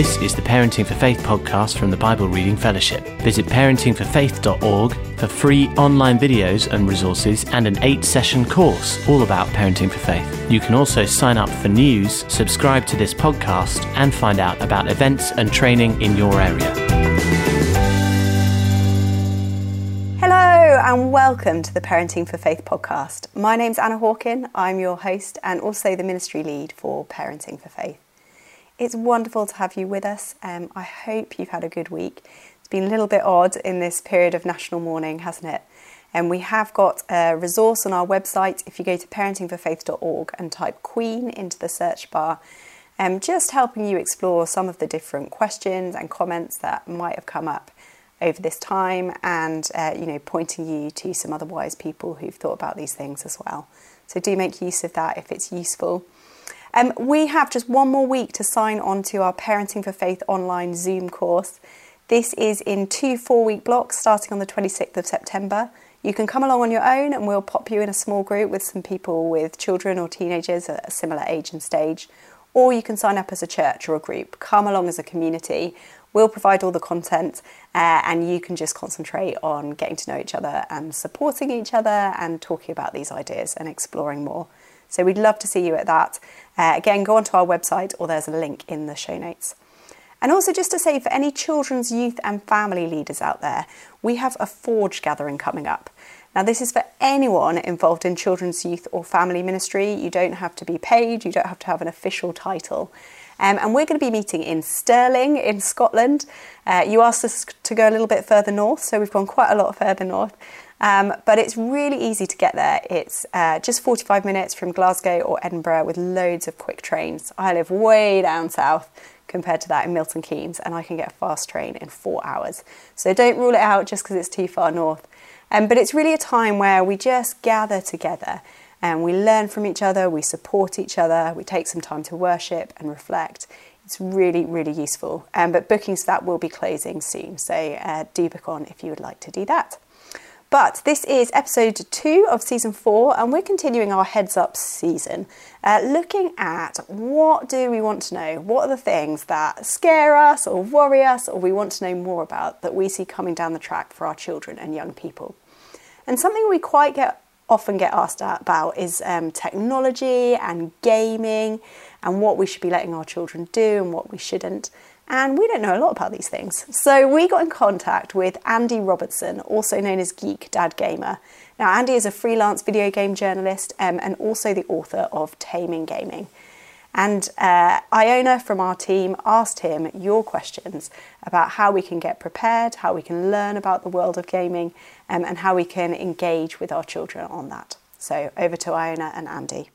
This is the Parenting for Faith podcast from the Bible Reading Fellowship. Visit parentingforfaith.org for free online videos and resources and an eight session course all about parenting for faith. You can also sign up for news, subscribe to this podcast, and find out about events and training in your area. Hello, and welcome to the Parenting for Faith podcast. My name's Anna Hawken. I'm your host and also the ministry lead for Parenting for Faith. It's wonderful to have you with us. Um, I hope you've had a good week. It's been a little bit odd in this period of national mourning, hasn't it? And we have got a resource on our website. If you go to parentingforfaith.org and type Queen into the search bar, um, just helping you explore some of the different questions and comments that might have come up over this time, and uh, you know, pointing you to some other wise people who've thought about these things as well. So do make use of that if it's useful. Um, we have just one more week to sign on to our Parenting for Faith online Zoom course. This is in two four week blocks starting on the 26th of September. You can come along on your own and we'll pop you in a small group with some people with children or teenagers at a similar age and stage. Or you can sign up as a church or a group, come along as a community. We'll provide all the content uh, and you can just concentrate on getting to know each other and supporting each other and talking about these ideas and exploring more. So we'd love to see you at that. Uh, again, go onto our website or there's a link in the show notes. And also, just to say for any children's, youth, and family leaders out there, we have a Forge gathering coming up. Now, this is for anyone involved in children's, youth, or family ministry. You don't have to be paid, you don't have to have an official title. Um, and we're going to be meeting in Stirling in Scotland. Uh, you asked us to go a little bit further north, so we've gone quite a lot further north. Um, but it's really easy to get there. It's uh, just 45 minutes from Glasgow or Edinburgh with loads of quick trains. I live way down south compared to that in Milton Keynes, and I can get a fast train in four hours. So don't rule it out just because it's too far north. Um, but it's really a time where we just gather together and we learn from each other, we support each other, we take some time to worship and reflect. It's really, really useful. Um, but bookings for that will be closing soon, so uh, do book on if you would like to do that. But this is episode two of season four, and we're continuing our heads up season, uh, looking at what do we want to know? What are the things that scare us or worry us, or we want to know more about that we see coming down the track for our children and young people? And something we quite get often get asked about is um, technology and gaming and what we should be letting our children do and what we shouldn't and we don't know a lot about these things. So we got in contact with Andy Robertson, also known as Geek Dad Gamer. Now, Andy is a freelance video game journalist um, and also the author of Taming Gaming. And uh, Iona from our team asked him your questions about how we can get prepared, how we can learn about the world of gaming, um, and how we can engage with our children on that. So over to Iona and Andy.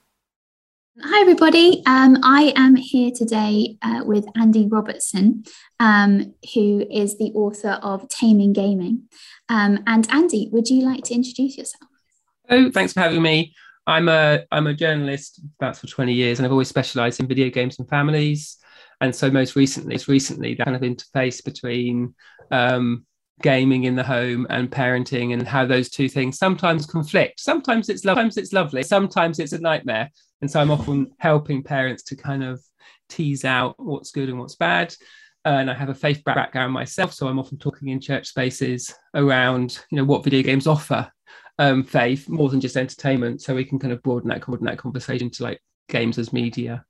Hi, everybody. Um, I am here today uh, with Andy Robertson, um, who is the author of Taming Gaming. Um, and Andy, would you like to introduce yourself? Oh, thanks for having me. I'm a I'm a journalist that's for 20 years, and I've always specialised in video games and families. And so, most recently, it's recently that kind of interface between um, gaming in the home and parenting and how those two things sometimes conflict. Sometimes it's sometimes it's lovely. Sometimes it's a nightmare. And so i'm often helping parents to kind of tease out what's good and what's bad. Uh, and i have a faith background myself so i'm often talking in church spaces around you know what video games offer um, faith more than just entertainment. So we can kind of broaden that, broaden that conversation to like games as media.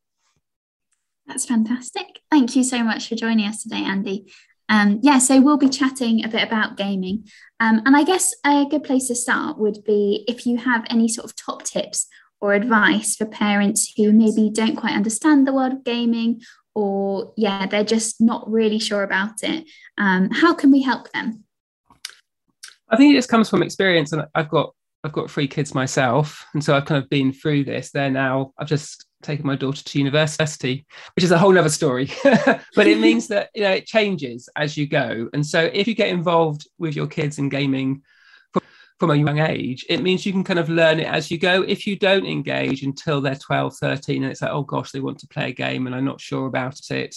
That's fantastic. Thank you so much for joining us today, Andy. Um, yeah, so we'll be chatting a bit about gaming. Um, and I guess a good place to start would be if you have any sort of top tips or advice for parents who maybe don't quite understand the world of gaming or, yeah, they're just not really sure about it. Um, how can we help them? I think it just comes from experience. And I've got I've got three kids myself, and so I've kind of been through this. They're now I've just taken my daughter to university, which is a whole other story. but it means that you know it changes as you go, and so if you get involved with your kids in gaming from, from a young age, it means you can kind of learn it as you go. If you don't engage until they're 12, 13, and it's like, oh gosh, they want to play a game, and I'm not sure about it,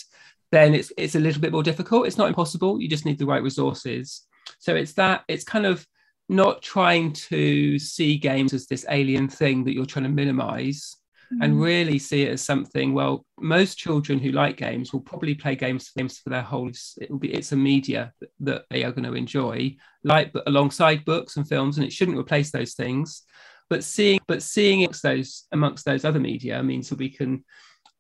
then it's it's a little bit more difficult. It's not impossible. You just need the right resources. So it's that it's kind of not trying to see games as this alien thing that you're trying to minimize, mm. and really see it as something. Well, most children who like games will probably play games games for their whole. It will be it's a media that, they are going to enjoy, like but alongside books and films, and it shouldn't replace those things. But seeing but seeing those amongst those other media means that we can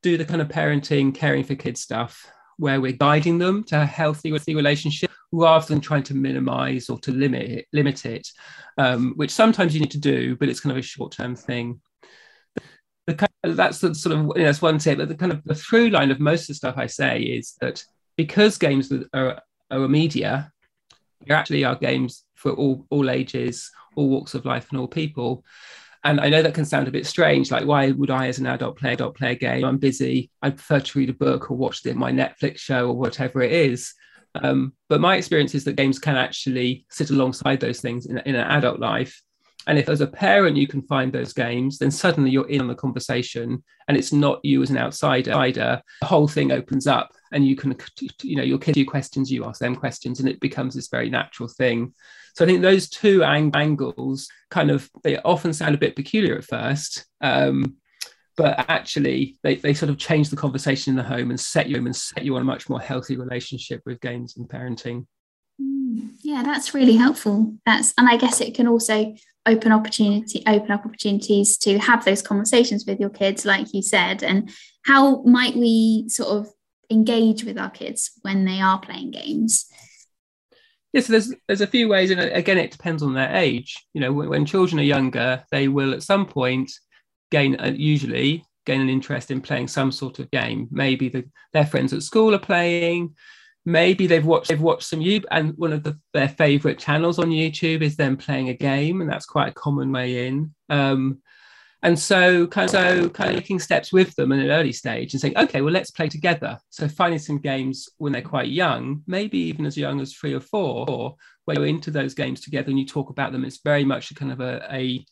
do the kind of parenting, caring for kids stuff where we're guiding them to a healthy, healthy relationship rather than trying to minimize or to limit it, limit it um, which sometimes you need to do, but it's kind of a short term thing. That's the sort of you know, that's one tip. But the kind of the through line of most of the stuff I say is that because games are, are a media, they actually are games for all all ages, all walks of life, and all people. And I know that can sound a bit strange. Like, why would I, as an adult, play adult play a game? I'm busy. I prefer to read a book or watch the, my Netflix show or whatever it is. Um, but my experience is that games can actually sit alongside those things in, in an adult life. And if as a parent you can find those games, then suddenly you're in on the conversation and it's not you as an outsider. The whole thing opens up and you can, you know, your kids you questions, you ask them questions, and it becomes this very natural thing. So I think those two ang- angles kind of, they often sound a bit peculiar at first. Um, but actually they, they sort of change the conversation in the home and set you and set you on a much more healthy relationship with games and parenting yeah that's really helpful that's and i guess it can also open opportunity open up opportunities to have those conversations with your kids like you said and how might we sort of engage with our kids when they are playing games yeah, so there's there's a few ways, and again, it depends on their age. You know, when, when children are younger, they will at some point gain uh, usually gain an interest in playing some sort of game. Maybe the, their friends at school are playing. Maybe they've watched they've watched some YouTube, and one of the, their favorite channels on YouTube is them playing a game, and that's quite a common way in. Um, and so, kind of, so kind of taking steps with them in an early stage and saying, okay, well, let's play together. So finding some games when they're quite young, maybe even as young as three or four, or where you're into those games together and you talk about them. It's very much a kind of a, a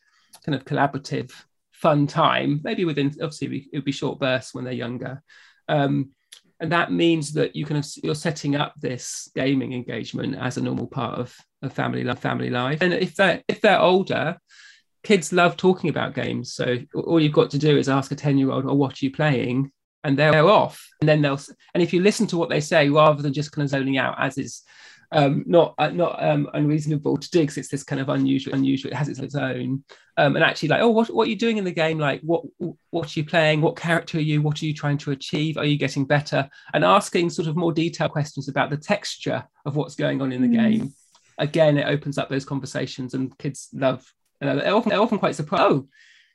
kind of collaborative fun time, maybe within obviously it would be short bursts when they're younger. Um, and that means that you can you're setting up this gaming engagement as a normal part of, of family life family life. And if they're if they're older kids love talking about games. So all you've got to do is ask a 10 year old or oh, what are you playing? And they're off. And then they'll and if you listen to what they say rather than just kind of zoning out as is um, not uh, not um, unreasonable to do because it's this kind of unusual unusual it has its, its own um, and actually like oh what, what are you doing in the game? Like what what are you playing? What character are you? What are you trying to achieve? Are you getting better? And asking sort of more detailed questions about the texture of what's going on in the mm. game. Again it opens up those conversations and kids love and they're often, they're often quite surprised oh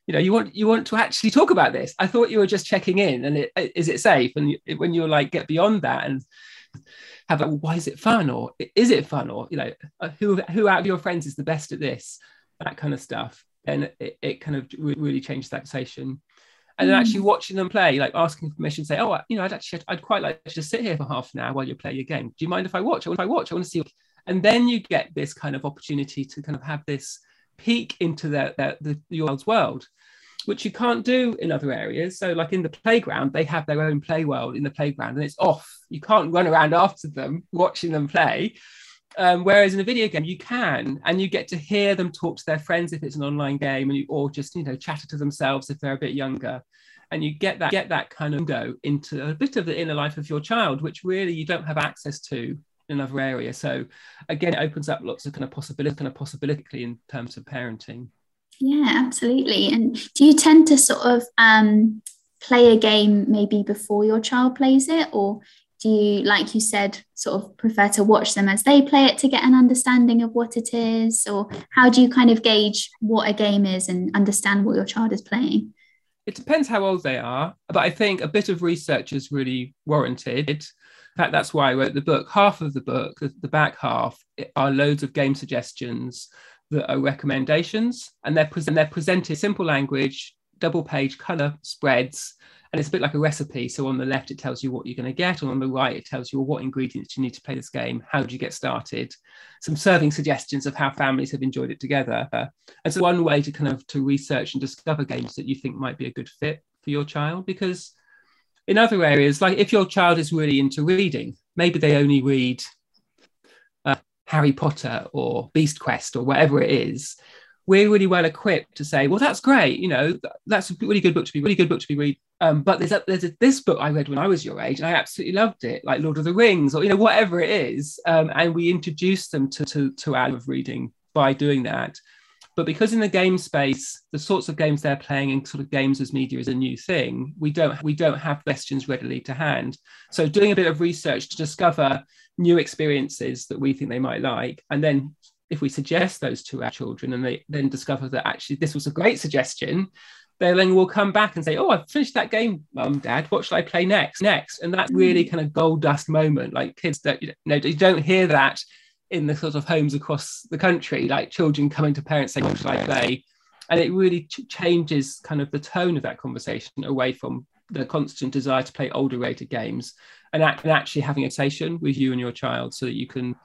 you know you want you want to actually talk about this. I thought you were just checking in and it, is it safe? And when you're like get beyond that and have a why is it fun or is it fun or you know uh, who who out of your friends is the best at this? That kind of stuff. And it, it kind of really changes that conversation. And then actually mm. watching them play like asking permission say oh you know i'd actually i'd quite like to just sit here for half an hour while you play your game. Do you mind if i watch? I if i watch. I want to see and then you get this kind of opportunity to kind of have this peek into their, their the, your child's world which you can't do in other areas. So, like in the playground, they have their own play world in the playground and it's off. You can't run around after them watching them play. Um, whereas in a video game, you can, and you get to hear them talk to their friends if it's an online game, and you or just you know chatter to themselves if they're a bit younger, and you get that get that kind of go into a bit of the inner life of your child, which really you don't have access to in another area. So again, it opens up lots of kind of possibility, kind of possibility in terms of parenting. Yeah, absolutely. And do you tend to sort of um, play a game maybe before your child plays it, or do you, like you said, sort of prefer to watch them as they play it to get an understanding of what it is, or how do you kind of gauge what a game is and understand what your child is playing? It depends how old they are, but I think a bit of research is really warranted. In fact, that's why I wrote the book. Half of the book, the back half, are loads of game suggestions that are recommendations, and they're, pre- they're presented simple language, double page color spreads, and it's a bit like a recipe. So on the left, it tells you what you're going to get, and on the right, it tells you what ingredients you need to play this game. How do you get started? Some serving suggestions of how families have enjoyed it together. And so one way to kind of to research and discover games that you think might be a good fit for your child, because in other areas, like if your child is really into reading, maybe they only read Harry Potter or Beast Quest or whatever it is, we're really well equipped to say, well, that's great, you know, that's a really good book to be really good book to be read. Um, but there's a, there's a, this book I read when I was your age, and I absolutely loved it, like Lord of the Rings, or you know, whatever it is. Um, and we introduce them to to to our of reading by doing that. But because in the game space, the sorts of games they're playing and sort of games as media is a new thing, we don't we don't have questions readily to hand. So doing a bit of research to discover new experiences that we think they might like, and then if we suggest those to our children and they then discover that actually this was a great suggestion, they then will come back and say, "Oh, I've finished that game, mum, dad. What should I play next? Next?" And that really hmm. kind of gold dust moment, like kids that you know you don't hear that in the sort of homes across the country, like children coming to parents saying, "What should I play?" And it really ch- changes kind of the tone of that conversation away from the constant desire to play older rated games and, and actually having a conversation with you and your child so that you can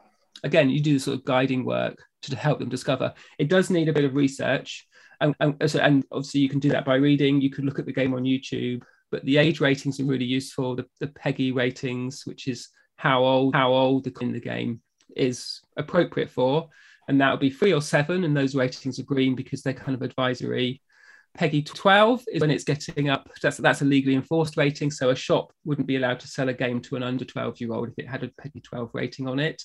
again, you do the sort of guiding work to help them discover. It does need a bit of research. And, and, and obviously, you can do that by reading. You could look at the game on YouTube, but the age ratings are really useful. The, the PEGI ratings, which is how old how old the in the game is appropriate for, and that would be three or seven. And those ratings are green because they're kind of advisory. PEGI 12 is when it's getting up. That's that's a legally enforced rating. So a shop wouldn't be allowed to sell a game to an under 12 year old if it had a PEGI 12 rating on it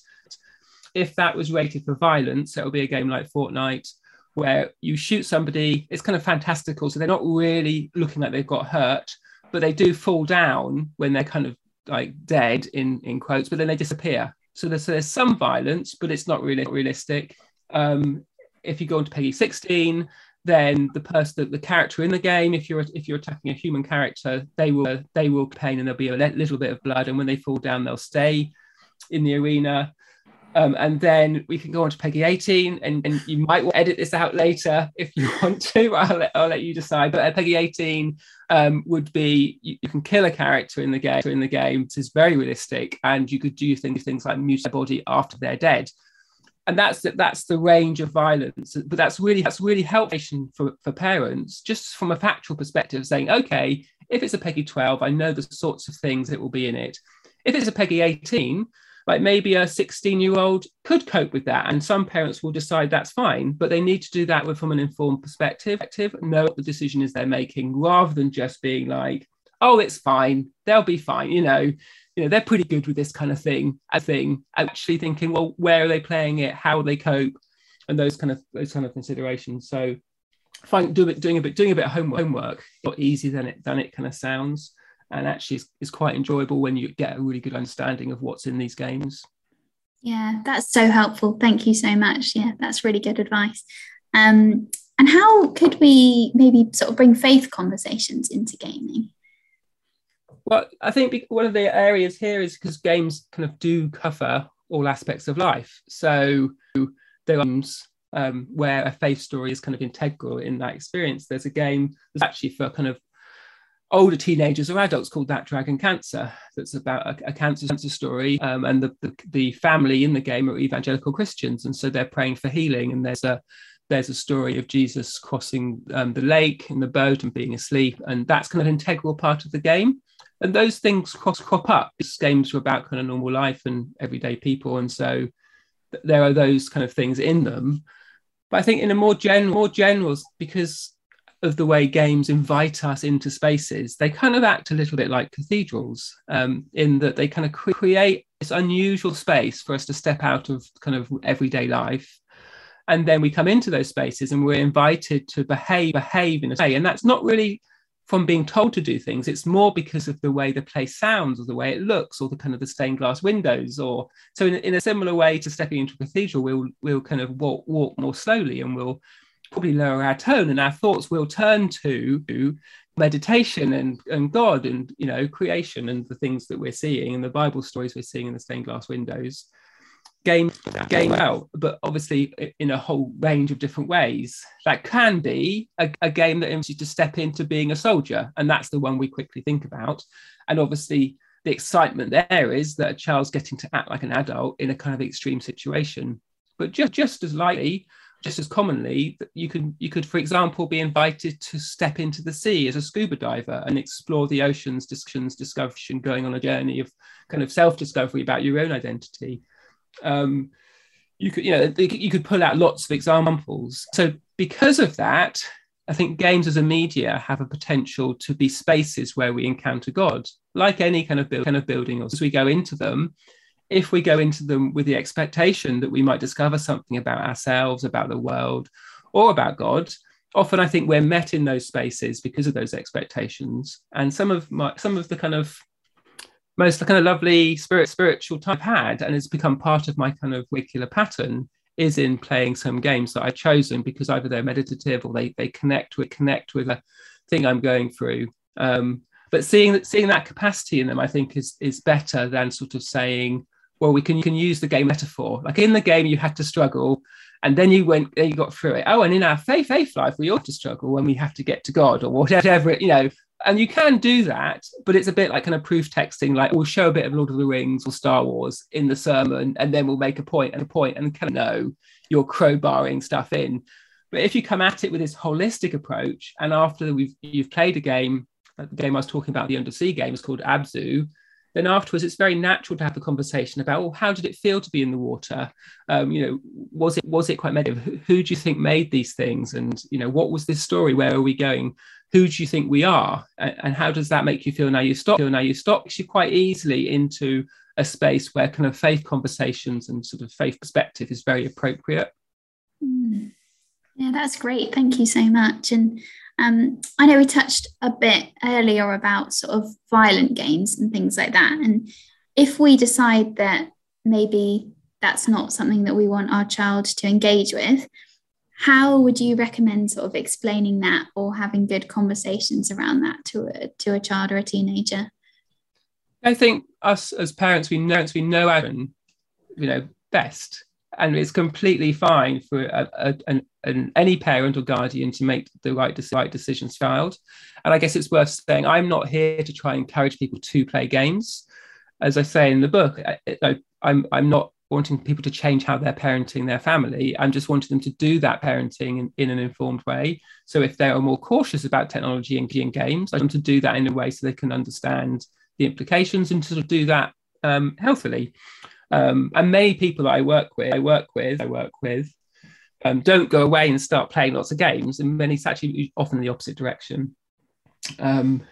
if that was rated for violence, it would be a game like Fortnite where you shoot somebody. It's kind of fantastical. So they're not really looking like they've got hurt, but they do fall down when they're kind of like dead in, in quotes, but then they disappear. So there's, so there's some violence, but it's not really realistic. Um, if you go into PEGI 16, then the person, the, character in the game, if you're if you're attacking a human character, they will they will pain and there'll be a little bit of blood, and when they fall down, they'll stay in the arena. Um, and then we can go on to PEGI 18, and, and you might want to edit this out later if you want to. I'll let, I'll let you decide. But at PEGI 18 um, would be you, you, can kill a character in the game. In the game, it is very realistic, and you could do things things like mute their body after they're dead. And that's the, that's the range of violence. But that's really that's really helpful for, for parents, just from a factual perspective, saying, okay, if it's a PEGI 12, I know the sorts of things that will be in it. If it's a PEGI 18, like maybe a 16 year old could cope with that and some parents will decide that's fine but they need to do that with from an informed perspective know what the decision is they're making rather than just being like oh it's fine they'll be fine you know you know they're pretty good with this kind of thing a thing actually thinking well where are they playing it? How will they cope? And those kind of those kind of considerations. So find do it doing a bit doing a bit of homework homework not easier than it than it kind of sounds. And actually it's, it's quite enjoyable when you get a really good understanding of what's in these games. Yeah that's so helpful. Thank you so much. Yeah that's really good advice. Um, and how could we maybe sort of bring faith conversations into gaming well i think one of the areas here is because games kind of do cover all aspects of life. So there are um, where a faith story is kind of integral in that experience. There's a game that's actually for kind of older teenagers or adults called That Dragon, Cancer that's about a, a cancer, cancer story um, and the, the, the family in the game are evangelical christians and so they're praying for healing and there's a there's a story of jesus crossing um, the lake in the boat and being asleep and that's kind of an integral part of the game and those things cross crop up these games are about kind of normal life and everyday people and so there are those kind of things in them but i think in a more general more general because of the way games invite us into spaces, they kind of act a little bit like cathedrals um, in that they kind of create this unusual space for us to step out of kind of everyday life. And then we come into those spaces and we're invited to behave, behave in a way. And that's not really from being told to do things. It's more because of the way the place sounds or the way it looks or the kind of the stained glass windows. Or so in, in a similar way to stepping into a cathedral, we'll we'll kind of walk walk more slowly and we'll probably lower our tone and our thoughts will turn to meditation and, and God and you know creation and the things that we're seeing and the Bible stories we're seeing in the stained glass windows game game out but obviously in a whole range of different ways. That can be a, a game that invites you to step into being a soldier and that's the one we quickly think about. And obviously the excitement there is that a child's getting to act like an adult in a kind of extreme situation. But just just as likely just as commonly that you could you could for example be invited to step into the sea as a scuba diver and explore the oceans discussions discovery going on a journey of kind of self-discovery about your own identity um, you could you know you could pull out lots of examples so because of that, I think games as a media have a potential to be spaces where we encounter God, like any kind of, build, kind of building. As we go into them, if we go into them with the expectation that we might discover something about ourselves, about the world, or about God, often I think we're met in those spaces because of those expectations. And some of my some of the kind of most kind of lovely spirit spiritual time I've had, and it's become part of my kind of regular pattern, is in playing some games that I've chosen because either they're meditative or they they connect with connect with a thing I'm going through. Um, but seeing that seeing that capacity in them, I think is is better than sort of saying, well, we can you can use the game metaphor. Like in the game, you had to struggle, and then you went you got through it. Oh, and in our faith faith life, we ought to struggle when we have to get to God or whatever. You know, and you can do that, but it's a bit like kind of proof texting. Like we'll show a bit of Lord of the Rings or Star Wars in the sermon, and then we'll make a point and a point and kind of know you're crowbarring stuff in. But if you come at it with this holistic approach, and after we've you've played a game, the game I was talking about, the undersea game, is called Abzu. Then afterwards, it's very natural to have a conversation about, well, how did it feel to be in the water? Um, you know, was it was it quite meditative? Who, who do you think made these things? And you know, what was this story? Where are we going? Who do you think we are? And, and how does that make you feel now you stop feel now you stop? You quite easily into a space where kind of faith conversations and sort of faith perspective is very appropriate. Mm. yeah that's great. Thank you so much. And um, I know we touched a bit earlier about sort of violent games and things like that. And if we decide that maybe that's not something that we want our child to engage with, how would you recommend sort of explaining that or having good conversations around that to a, to a child or a teenager? I think us as parents, we know we know our you know best, and it's completely fine for a, a, an, an, any parent or guardian to make the right, right decisions child. And I guess it's worth saying I'm not here to try and encourage people to play games. As I say in the book, I, I'm I'm not wanting people to change how they're parenting their family. I'm just wanting them to do that parenting in, in an informed way. So if they are more cautious about technology and, and games, I want to do that in a way so they can understand the implications and sort of do that um, healthily. Um, and many people that I work with, I work with, I work with, um, don't go away and start playing lots of games. And many it's actually often the opposite direction. Um,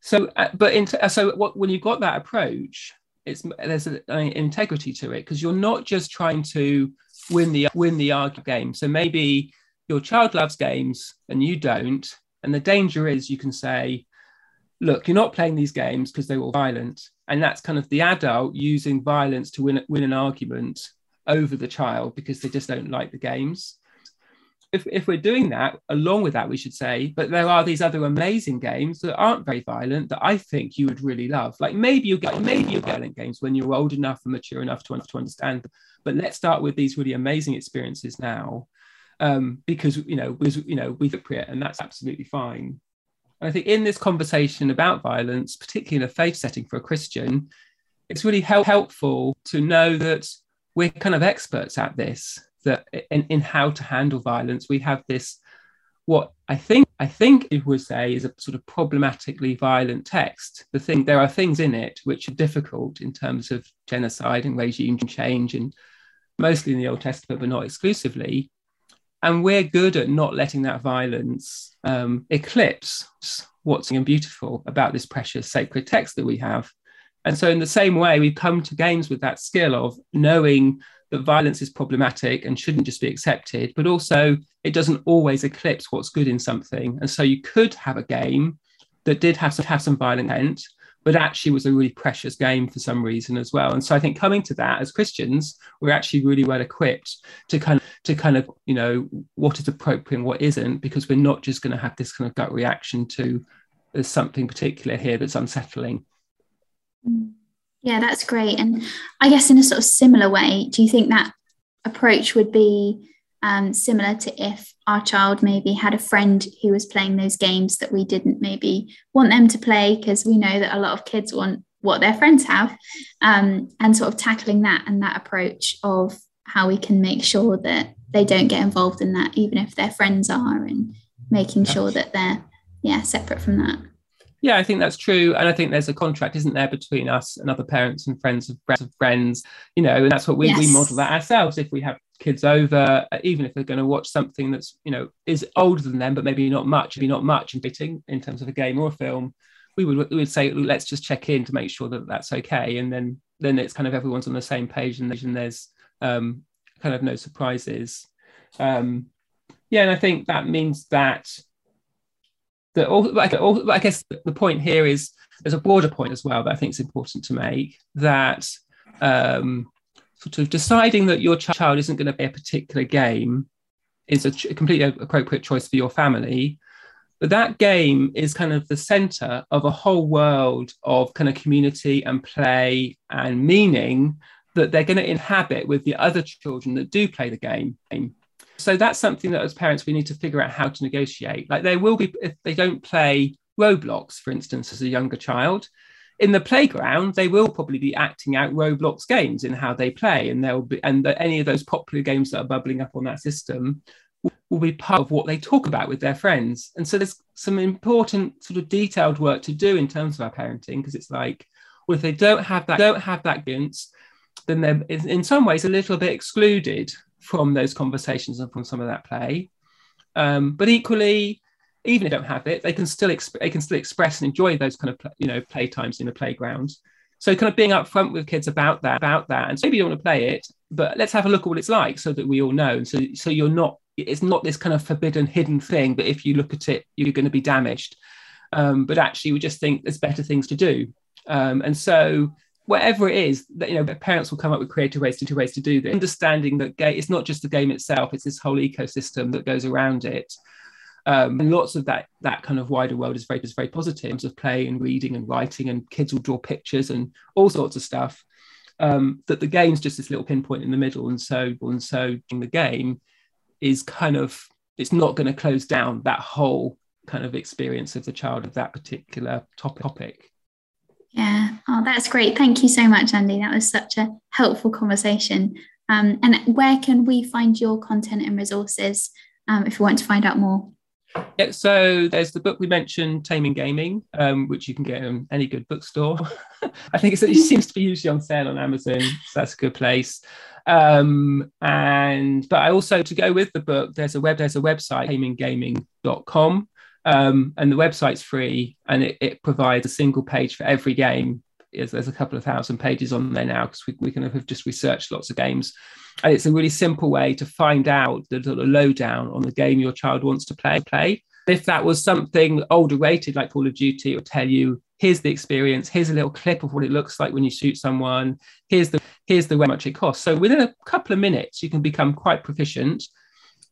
so, uh, but in so what, when you've got that approach, it's there's an uh, integrity to it because you're not just trying to win the win the argument game. So maybe your child loves games and you don't, and the danger is you can say, "Look, you're not playing these games because they were violent," and that's kind of the adult using violence to win win an argument over the child because they just don't like the games if, if we're doing that, along with that, we should say, but there are these other amazing games that aren't very violent that I think you would really love. Like maybe you get maybe you'll get games when you're old enough and mature enough to, to understand. But let's start with these really amazing experiences now, um, because you know, was you know, we've appropriate, and that's absolutely fine. And I think in this conversation about violence, particularly in a faith setting for a Christian, it's really help, helpful to know that we're kind of experts at this that in, in how to handle violence, we have this what I think I think it would say is a sort of problematically violent text. The thing there are things in it which are difficult in terms of genocide and regime change, and mostly in the Old Testament, but not exclusively. And we're good at not letting that violence um, eclipse what's beautiful about this precious sacred text that we have. And so, in the same way, we come to games with that skill of knowing that violence is problematic and shouldn't just be accepted, but also it doesn't always eclipse what's good in something. And so you could have a game that did have some, have some violent intent, but actually was a really precious game for some reason as well. And so I think coming to that as Christians, we're actually really well equipped to kind of to kind of you know what is appropriate and what isn't, because we're not just going to have this kind of gut reaction to there's something particular here that's unsettling. Mm. Yeah, that's great. And I guess in a sort of similar way, do you think that approach would be um, similar to if our child maybe had a friend who was playing those games that we didn't maybe want them to play? Because we know that a lot of kids want what their friends have um, and sort of tackling that and that approach of how we can make sure that they don't get involved in that even if their friends are and making sure that they're yeah separate from that Yeah, I think that's true. And I think there's a contract, isn't there, between us and other parents and friends of friends you know, and that's what we, yes. we model that ourselves. If we have kids over, uh, even if they're going to watch something that's, you know, is older than them, but maybe not much, maybe not much in fitting in terms of a game or a film, we would, we would say, let's just check in to make sure that that's okay. And then, then it's kind of everyone's on the same page and there's um, kind of no surprises. Um, yeah, and I think that means that all, I guess the point here is there's a broader point as well that I think is important to make that um, sort of deciding that your child isn't going to play a particular game is a, a completely appropriate choice for your family. But that game is kind of the center of a whole world of kind of community and play and meaning that they're going to inhabit with the other children that do play the game. So that's something that as parents we need to figure out how to negotiate. Like there will be if they don't play Roblox, for instance, as a younger child, in the playground they will probably be acting out Roblox games in how they play, and they'll be and the, any of those popular games that are bubbling up on that system will, will be part of what they talk about with their friends. And so there's some important sort of detailed work to do in terms of our parenting because it's like, well, if they don't have that, don't have that guidance, then they're in some ways a little bit excluded from those conversations and from some of that play. Um, but equally, even if they don't have it, they can still exp- they can still express and enjoy those kind of you know play times in the playground. So kind of being upfront with kids about that, about that, and so maybe you don't want to play it, but let's have a look at what it's like so that we all know. And so so you're not it's not this kind of forbidden hidden thing that if you look at it you're going to be damaged. Um, but actually, we just think there's better things to do. Um, and so whatever it is that you know parents will come up with creative ways to do ways to do this. Understanding that it's not just the game itself it's this whole ecosystem that goes around it. Um, and lots of that that kind of wider world is very is very positive in terms of play and reading and writing and kids will draw pictures and all sorts of stuff. Um, that the game's just this little pinpoint in the middle and so and so the game is kind of it's not going to close down that whole kind of experience of the child of that particular topic yeah. Oh, that's great. Thank you so much, Andy. That was such a helpful conversation. Um, and where can we find your content and resources um, if we want to find out more? Yeah, so there's the book we mentioned, Taming Gaming, um, which you can get in any good bookstore. I think it seems to be usually on sale on Amazon, so that's a good place. Um, and but I also to go with the book, there's a web there's a website, taminggaming.com, um, and the website's free and it, it, provides a single page for every game. There's, there's a couple of thousand pages on there now because we, we kind of have just researched lots of games. And it's a really simple way to find out the, the lowdown on the game your child wants to play. play. If that was something older rated like Call of Duty, would tell you here's the experience here's a little clip of what it looks like when you shoot someone here's the here's the way much it costs so within a couple of minutes you can become quite proficient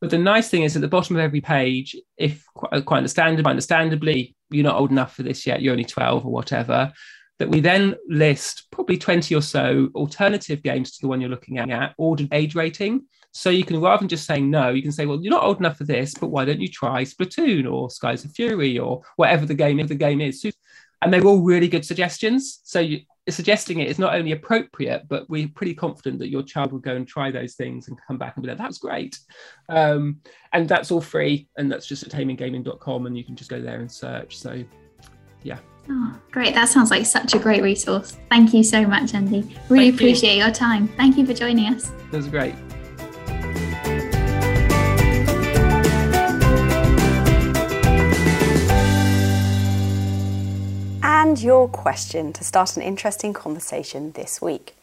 but the nice thing is at the bottom of every page, if uh, quite, quite understandably, understandably, you're not old enough for this yet, you're only 12 or whatever, that we then list probably 20 or so alternative games to the one you're looking at, ordered age rating. So you can, rather than just saying no, you can say, well, you're not old enough for this, but why don't you try Splatoon or Skies of Fury or whatever the game, the game is. And they're all really good suggestions. So you, suggesting it is not only appropriate, but we're pretty confident that your child will go and try those things and come back and be like, that's great. Um, and that's all free. And that's just at taminggaming.com and you can just go there and search. So, yeah. Oh, great. That sounds like such a great resource. Thank you so much, Andy. Really Thank appreciate you. your time. Thank you for joining us. That was great. And your question to start an interesting conversation this week.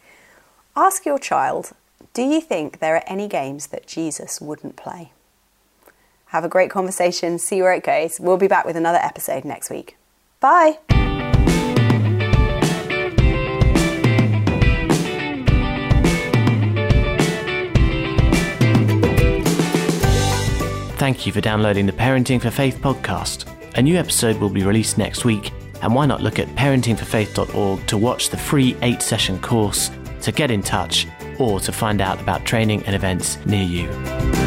Ask your child Do you think there are any games that Jesus wouldn't play? Have a great conversation, see where it goes. We'll be back with another episode next week. Bye! Thank you for downloading the Parenting for Faith podcast. A new episode will be released next week and why not look at parentingforfaith.org to watch the free eight session course, to get in touch, or to find out about training and events near you.